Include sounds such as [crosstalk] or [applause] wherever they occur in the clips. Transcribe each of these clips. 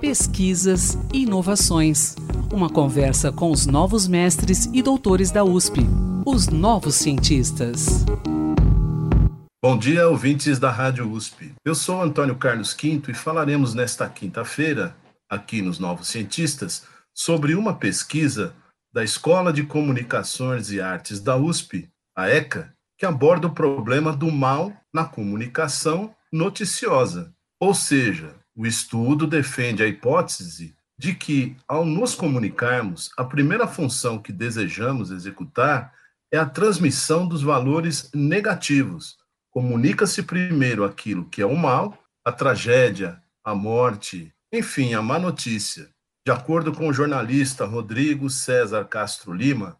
Pesquisas e inovações. Uma conversa com os novos mestres e doutores da USP, os novos cientistas. Bom dia, ouvintes da Rádio USP. Eu sou Antônio Carlos Quinto e falaremos nesta quinta-feira, aqui nos Novos Cientistas, sobre uma pesquisa da Escola de Comunicações e Artes da USP, a ECA, que aborda o problema do mal na comunicação noticiosa. Ou seja, o estudo defende a hipótese de que, ao nos comunicarmos, a primeira função que desejamos executar é a transmissão dos valores negativos Comunica-se primeiro aquilo que é o mal, a tragédia, a morte, enfim, a má notícia. De acordo com o jornalista Rodrigo César Castro Lima,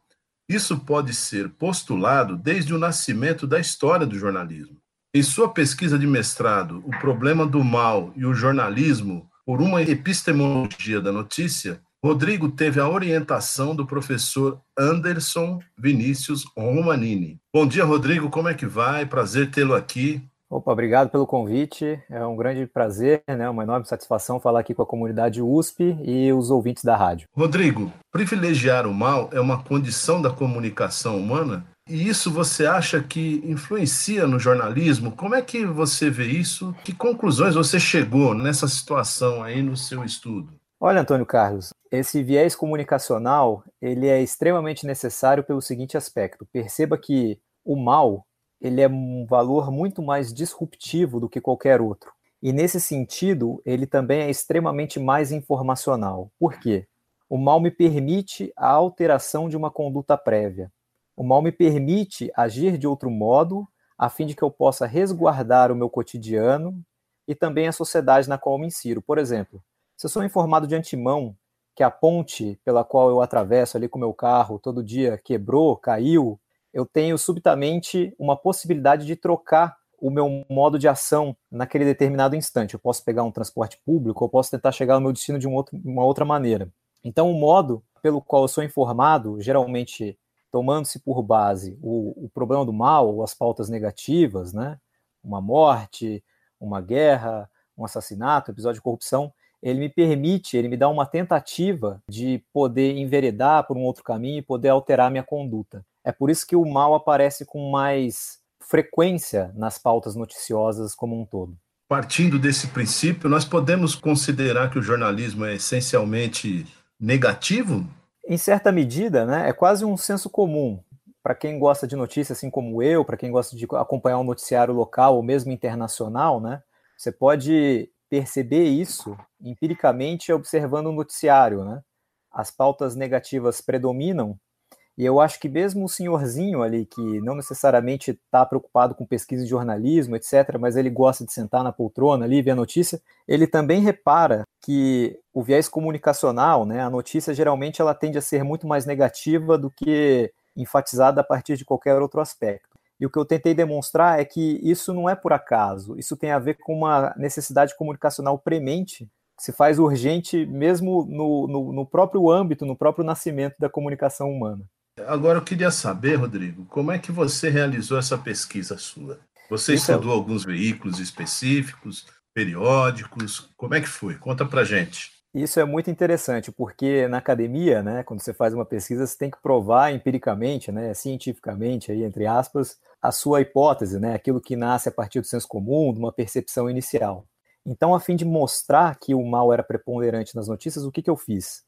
isso pode ser postulado desde o nascimento da história do jornalismo. Em sua pesquisa de mestrado, O Problema do Mal e o Jornalismo por uma Epistemologia da Notícia, Rodrigo teve a orientação do professor Anderson Vinícius Romanini. Bom dia, Rodrigo, como é que vai? Prazer tê-lo aqui. Opa, obrigado pelo convite. É um grande prazer, né? uma enorme satisfação falar aqui com a comunidade USP e os ouvintes da rádio. Rodrigo, privilegiar o mal é uma condição da comunicação humana? E isso você acha que influencia no jornalismo? Como é que você vê isso? Que conclusões você chegou nessa situação aí no seu estudo? Olha, Antônio Carlos, esse viés comunicacional ele é extremamente necessário pelo seguinte aspecto. Perceba que o mal ele é um valor muito mais disruptivo do que qualquer outro. E nesse sentido, ele também é extremamente mais informacional. Por quê? O mal me permite a alteração de uma conduta prévia. O mal me permite agir de outro modo, a fim de que eu possa resguardar o meu cotidiano e também a sociedade na qual me insiro. Por exemplo, se eu sou informado de antemão que a ponte pela qual eu atravesso ali com meu carro todo dia quebrou, caiu, eu tenho subitamente uma possibilidade de trocar o meu modo de ação naquele determinado instante. Eu posso pegar um transporte público, eu posso tentar chegar ao meu destino de um outro, uma outra maneira. Então, o modo pelo qual eu sou informado, geralmente tomando-se por base o, o problema do mal, ou as pautas negativas, né? uma morte, uma guerra, um assassinato, episódio de corrupção, ele me permite, ele me dá uma tentativa de poder enveredar por um outro caminho e poder alterar minha conduta. É por isso que o mal aparece com mais frequência nas pautas noticiosas como um todo. Partindo desse princípio, nós podemos considerar que o jornalismo é essencialmente negativo? Em certa medida, né, é quase um senso comum. Para quem gosta de notícias, assim como eu, para quem gosta de acompanhar um noticiário local ou mesmo internacional, né, você pode perceber isso empiricamente observando o noticiário, né? As pautas negativas predominam e eu acho que mesmo o senhorzinho ali, que não necessariamente está preocupado com pesquisa de jornalismo, etc., mas ele gosta de sentar na poltrona ali e ver a notícia, ele também repara que o viés comunicacional, né, a notícia geralmente ela tende a ser muito mais negativa do que enfatizada a partir de qualquer outro aspecto. E o que eu tentei demonstrar é que isso não é por acaso, isso tem a ver com uma necessidade comunicacional premente, se faz urgente mesmo no, no, no próprio âmbito, no próprio nascimento da comunicação humana. Agora eu queria saber, Rodrigo, como é que você realizou essa pesquisa sua? Você então, estudou alguns veículos específicos, periódicos? Como é que foi? Conta pra gente. Isso é muito interessante, porque na academia, né, quando você faz uma pesquisa, você tem que provar empiricamente, né, cientificamente, aí, entre aspas, a sua hipótese, né, aquilo que nasce a partir do senso comum, de uma percepção inicial. Então, a fim de mostrar que o mal era preponderante nas notícias, o que, que eu fiz?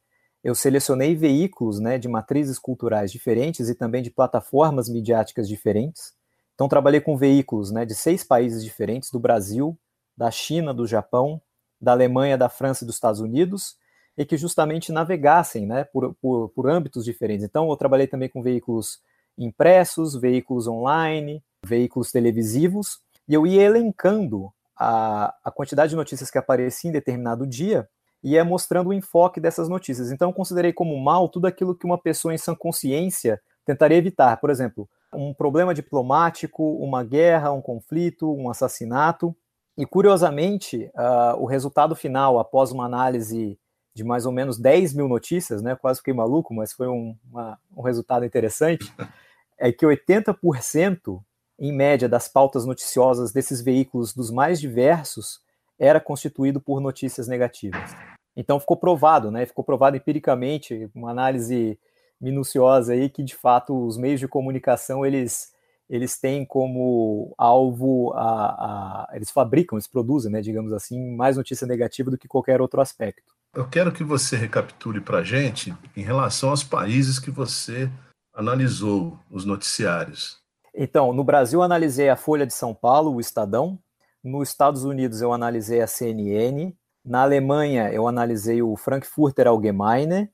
Eu selecionei veículos né, de matrizes culturais diferentes e também de plataformas midiáticas diferentes. Então, trabalhei com veículos né, de seis países diferentes, do Brasil, da China, do Japão, da Alemanha, da França e dos Estados Unidos, e que justamente navegassem né, por, por, por âmbitos diferentes. Então, eu trabalhei também com veículos impressos, veículos online, veículos televisivos, e eu ia elencando a, a quantidade de notícias que aparecia em determinado dia e ia mostrando o enfoque dessas notícias. Então, considerei como mal tudo aquilo que uma pessoa em sã consciência tentaria evitar. Por exemplo, um problema diplomático, uma guerra, um conflito, um assassinato. E curiosamente, uh, o resultado final, após uma análise de mais ou menos 10 mil notícias, né, quase fiquei maluco, mas foi um, uma, um resultado interessante, [laughs] é que 80%, em média, das pautas noticiosas desses veículos dos mais diversos era constituído por notícias negativas. Então ficou provado, né? Ficou provado empiricamente, uma análise minuciosa aí que de fato os meios de comunicação eles eles têm como alvo a, a eles fabricam, eles produzem, né, digamos assim, mais notícia negativa do que qualquer outro aspecto. Eu quero que você recapitule para a gente em relação aos países que você analisou os noticiários. Então, no Brasil eu analisei a Folha de São Paulo, o Estadão. Nos Estados Unidos eu analisei a CNN. Na Alemanha eu analisei o Frankfurter Allgemeine.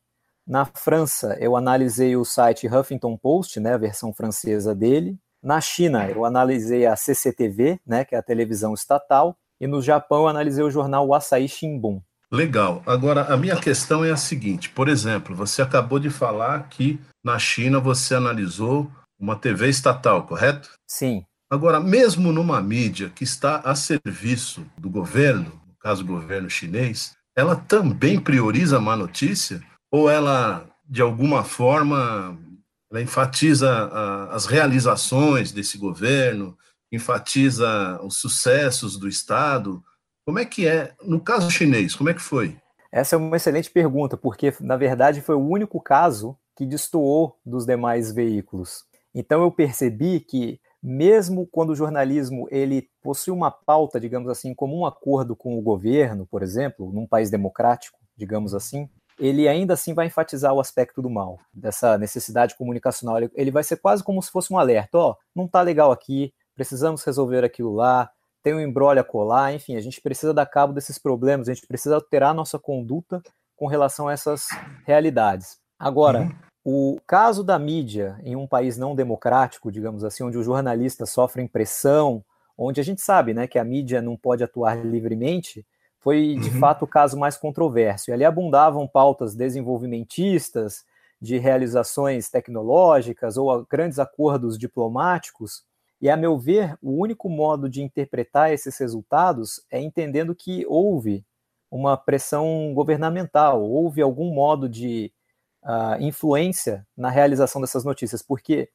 Na França eu analisei o site Huffington Post, né, a versão francesa dele. Na China eu analisei a CCTV, né, que é a televisão estatal. E no Japão eu analisei o jornal Asahi Shimbun. Legal. Agora, a minha questão é a seguinte: por exemplo, você acabou de falar que na China você analisou uma TV estatal, correto? Sim. Agora, mesmo numa mídia que está a serviço do governo, no caso o governo chinês, ela também prioriza a má notícia? Ou ela, de alguma forma, enfatiza a, as realizações desse governo, enfatiza os sucessos do Estado? Como é que é, no caso chinês, como é que foi? Essa é uma excelente pergunta, porque, na verdade, foi o único caso que destoou dos demais veículos. Então eu percebi que mesmo quando o jornalismo ele possui uma pauta, digamos assim, como um acordo com o governo, por exemplo, num país democrático, digamos assim, ele ainda assim vai enfatizar o aspecto do mal, dessa necessidade comunicacional. Ele vai ser quase como se fosse um alerta, ó, oh, não tá legal aqui, precisamos resolver aquilo lá, tem um embrolho a colar, enfim, a gente precisa dar cabo desses problemas, a gente precisa alterar nossa conduta com relação a essas realidades. Agora, uhum. O caso da mídia em um país não democrático, digamos assim, onde os jornalistas sofrem pressão, onde a gente sabe né, que a mídia não pode atuar livremente, foi de uhum. fato o caso mais controverso. E ali abundavam pautas desenvolvimentistas, de realizações tecnológicas ou grandes acordos diplomáticos. E, a meu ver, o único modo de interpretar esses resultados é entendendo que houve uma pressão governamental, houve algum modo de uh, influência na realização dessas notícias, porque,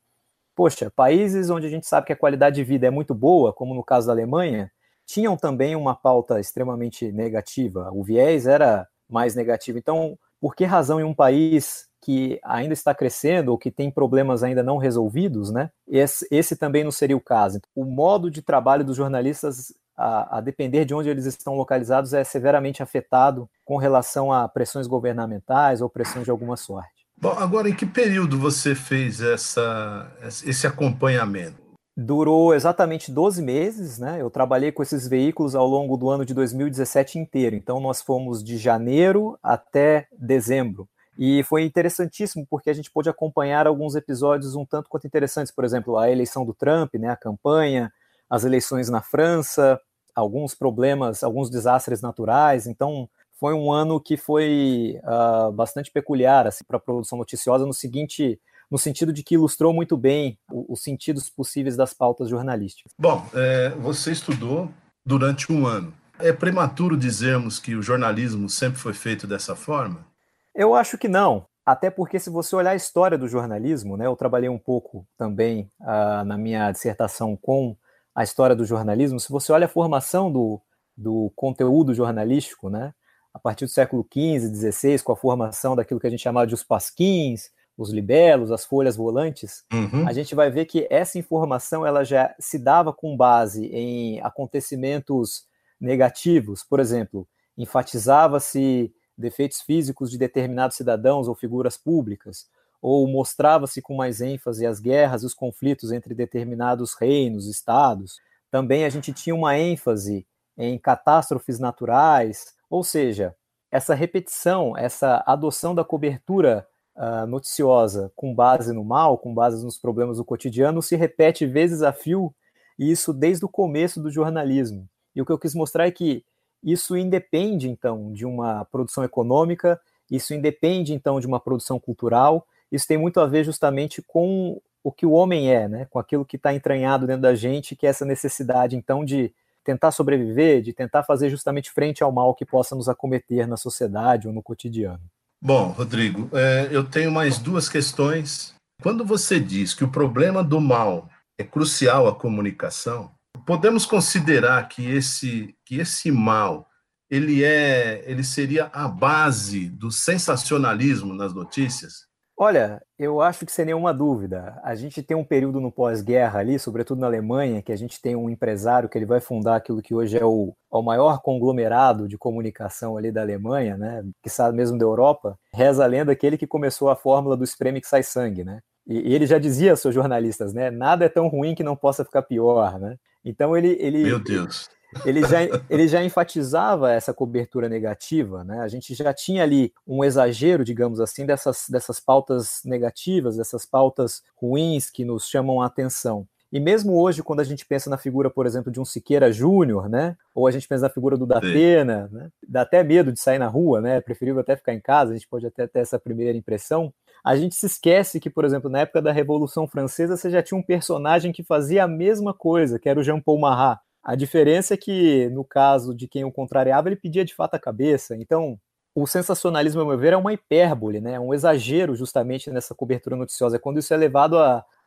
poxa, países onde a gente sabe que a qualidade de vida é muito boa, como no caso da Alemanha, tinham também uma pauta extremamente negativa, o viés era mais negativo. Então, por que razão em um país que ainda está crescendo ou que tem problemas ainda não resolvidos, né? Esse, esse também não seria o caso. O modo de trabalho dos jornalistas a, a, depender de onde eles estão localizados, é severamente afetado com relação a pressões governamentais ou pressões de alguma sorte. Bom, agora, em que período você fez essa, esse acompanhamento? Durou exatamente 12 meses, né? Eu trabalhei com esses veículos ao longo do ano de 2017 inteiro. Então, nós fomos de janeiro até dezembro. E foi interessantíssimo porque a gente pôde acompanhar alguns episódios um tanto quanto interessantes, por exemplo, a eleição do Trump, né, a campanha, as eleições na França, alguns problemas, alguns desastres naturais. Então, foi um ano que foi uh, bastante peculiar assim, para a produção noticiosa no seguinte no sentido de que ilustrou muito bem os sentidos possíveis das pautas jornalísticas. Bom, é, você estudou durante um ano. É prematuro dizermos que o jornalismo sempre foi feito dessa forma? Eu acho que não. Até porque, se você olhar a história do jornalismo, né, eu trabalhei um pouco também uh, na minha dissertação com a história do jornalismo, se você olha a formação do, do conteúdo jornalístico, né, a partir do século XV, XVI, com a formação daquilo que a gente chamava de os pasquins, os libelos, as folhas volantes, uhum. a gente vai ver que essa informação ela já se dava com base em acontecimentos negativos, por exemplo, enfatizava-se defeitos físicos de determinados cidadãos ou figuras públicas, ou mostrava-se com mais ênfase as guerras e os conflitos entre determinados reinos, estados. Também a gente tinha uma ênfase em catástrofes naturais, ou seja, essa repetição, essa adoção da cobertura uh, noticiosa com base no mal, com base nos problemas do cotidiano, se repete vezes a fio, e isso desde o começo do jornalismo. E o que eu quis mostrar é que isso independe, então, de uma produção econômica, isso independe, então, de uma produção cultural, isso tem muito a ver justamente com o que o homem é, né? com aquilo que está entranhado dentro da gente, que é essa necessidade, então, de tentar sobreviver, de tentar fazer justamente frente ao mal que possa nos acometer na sociedade ou no cotidiano. Bom, Rodrigo, é, eu tenho mais duas questões. Quando você diz que o problema do mal é crucial à comunicação, podemos considerar que esse, que esse mal ele é ele seria a base do sensacionalismo nas notícias? Olha, eu acho que sem nenhuma dúvida. A gente tem um período no pós-guerra ali, sobretudo na Alemanha, que a gente tem um empresário que ele vai fundar aquilo que hoje é o, o maior conglomerado de comunicação ali da Alemanha, né? Que sabe mesmo da Europa. Reza a lenda aquele que começou a fórmula do espreme que sai sangue, né? E, e ele já dizia aos seus jornalistas, né? Nada é tão ruim que não possa ficar pior, né? Então ele, ele Meu Deus ele já, ele já enfatizava essa cobertura negativa, né? A gente já tinha ali um exagero, digamos assim, dessas, dessas pautas negativas, dessas pautas ruins que nos chamam a atenção. E mesmo hoje, quando a gente pensa na figura, por exemplo, de um Siqueira Júnior, né? Ou a gente pensa na figura do Datena, né? Dá até medo de sair na rua, né? É preferível até ficar em casa, a gente pode até ter essa primeira impressão. A gente se esquece que, por exemplo, na época da Revolução Francesa, você já tinha um personagem que fazia a mesma coisa, que era o Jean Paul Marat. A diferença é que, no caso de quem o contrariava, ele pedia de fato a cabeça. Então, o sensacionalismo, ao meu ver, é uma hipérbole, né? É um exagero justamente nessa cobertura noticiosa. É quando isso é levado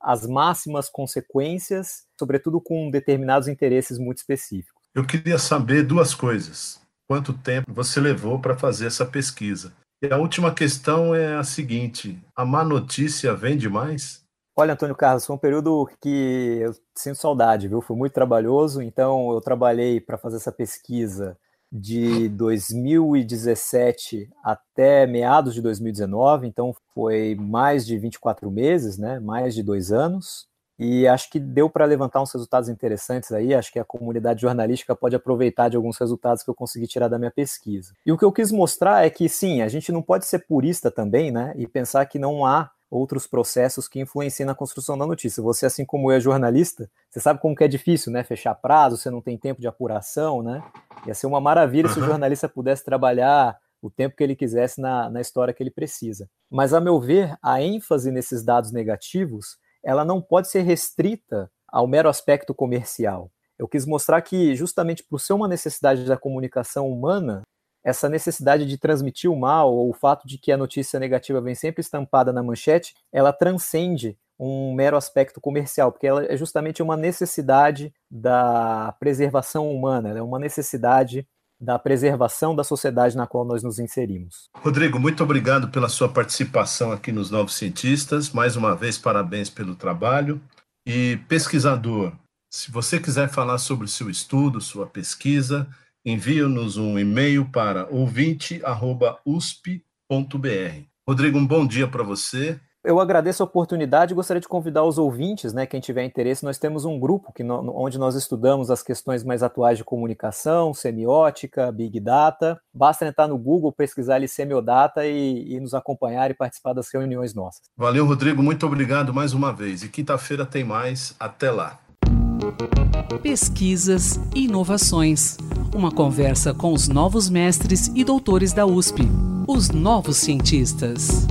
às máximas consequências, sobretudo com determinados interesses muito específicos. Eu queria saber duas coisas. Quanto tempo você levou para fazer essa pesquisa? E a última questão é a seguinte: a má notícia vende mais? Olha, Antônio Carlos, foi um período que eu sinto saudade, viu? Foi muito trabalhoso, então eu trabalhei para fazer essa pesquisa de 2017 até meados de 2019, então foi mais de 24 meses, né? Mais de dois anos. E acho que deu para levantar uns resultados interessantes aí. Acho que a comunidade jornalística pode aproveitar de alguns resultados que eu consegui tirar da minha pesquisa. E o que eu quis mostrar é que, sim, a gente não pode ser purista também, né? E pensar que não há outros processos que influenciam na construção da notícia. Você, assim como eu, é jornalista, você sabe como que é difícil, né? Fechar prazo, você não tem tempo de apuração, né? Ia ser uma maravilha se o jornalista pudesse trabalhar o tempo que ele quisesse na, na história que ele precisa. Mas, a meu ver, a ênfase nesses dados negativos, ela não pode ser restrita ao mero aspecto comercial. Eu quis mostrar que, justamente por ser uma necessidade da comunicação humana, essa necessidade de transmitir o mal, ou o fato de que a notícia negativa vem sempre estampada na manchete, ela transcende um mero aspecto comercial, porque ela é justamente uma necessidade da preservação humana, é uma necessidade da preservação da sociedade na qual nós nos inserimos. Rodrigo, muito obrigado pela sua participação aqui nos Novos Cientistas. Mais uma vez, parabéns pelo trabalho. E pesquisador, se você quiser falar sobre o seu estudo, sua pesquisa, envie-nos um e-mail para ouvinte.usp.br. Rodrigo, um bom dia para você. Eu agradeço a oportunidade e gostaria de convidar os ouvintes, né, quem tiver interesse, nós temos um grupo que onde nós estudamos as questões mais atuais de comunicação, semiótica, big data. Basta entrar no Google, pesquisar ali semiodata e, e nos acompanhar e participar das reuniões nossas. Valeu, Rodrigo, muito obrigado mais uma vez. E quinta-feira tem mais. Até lá. Pesquisas e inovações. Uma conversa com os novos mestres e doutores da USP, os novos cientistas.